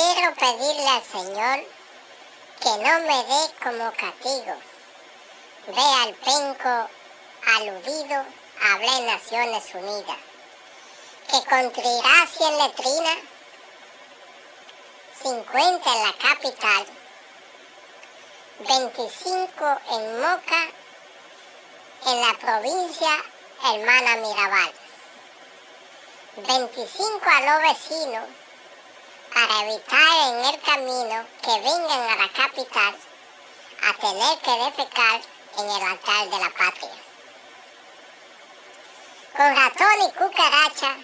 Quiero pedirle al Señor que no me dé como castigo. Ve al penco aludido, hablé Naciones Unidas. Que con y en letrina, 50 en la capital, 25 en Moca, en la provincia Hermana Mirabal. 25 a los vecinos para evitar en el camino que vengan a la capital a tener que defecar en el altar de la patria. Con ratón y cucaracha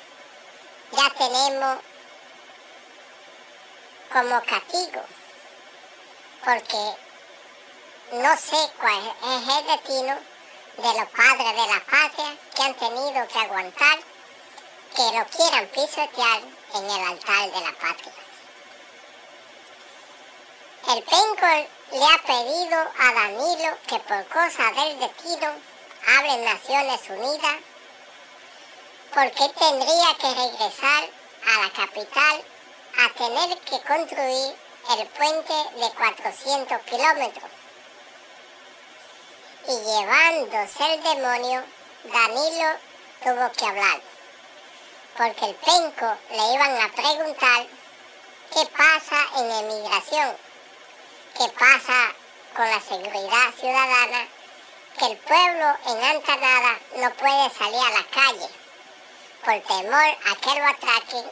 ya tenemos como castigo, porque no sé cuál es el destino de los padres de la patria que han tenido que aguantar que lo quieran pisotear en el altar de la patria. El penco le ha pedido a Danilo que por cosa del destino en Naciones Unidas porque tendría que regresar a la capital a tener que construir el puente de 400 kilómetros. Y llevándose el demonio, Danilo tuvo que hablar porque el penco le iban a preguntar qué pasa en emigración, qué pasa con la seguridad ciudadana, que el pueblo en Antanada no puede salir a la calle por temor a que lo atraquen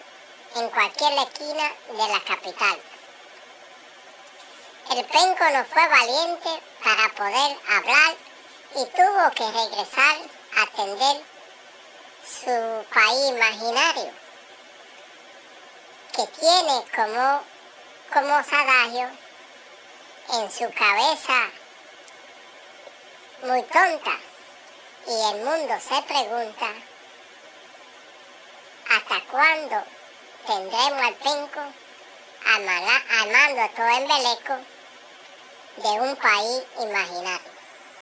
en cualquier esquina de la capital. El penco no fue valiente para poder hablar y tuvo que regresar a atender su país imaginario, que tiene como, como en su cabeza muy tonta y el mundo se pregunta hasta cuándo tendremos al penco armando todo embeleco de un país imaginario.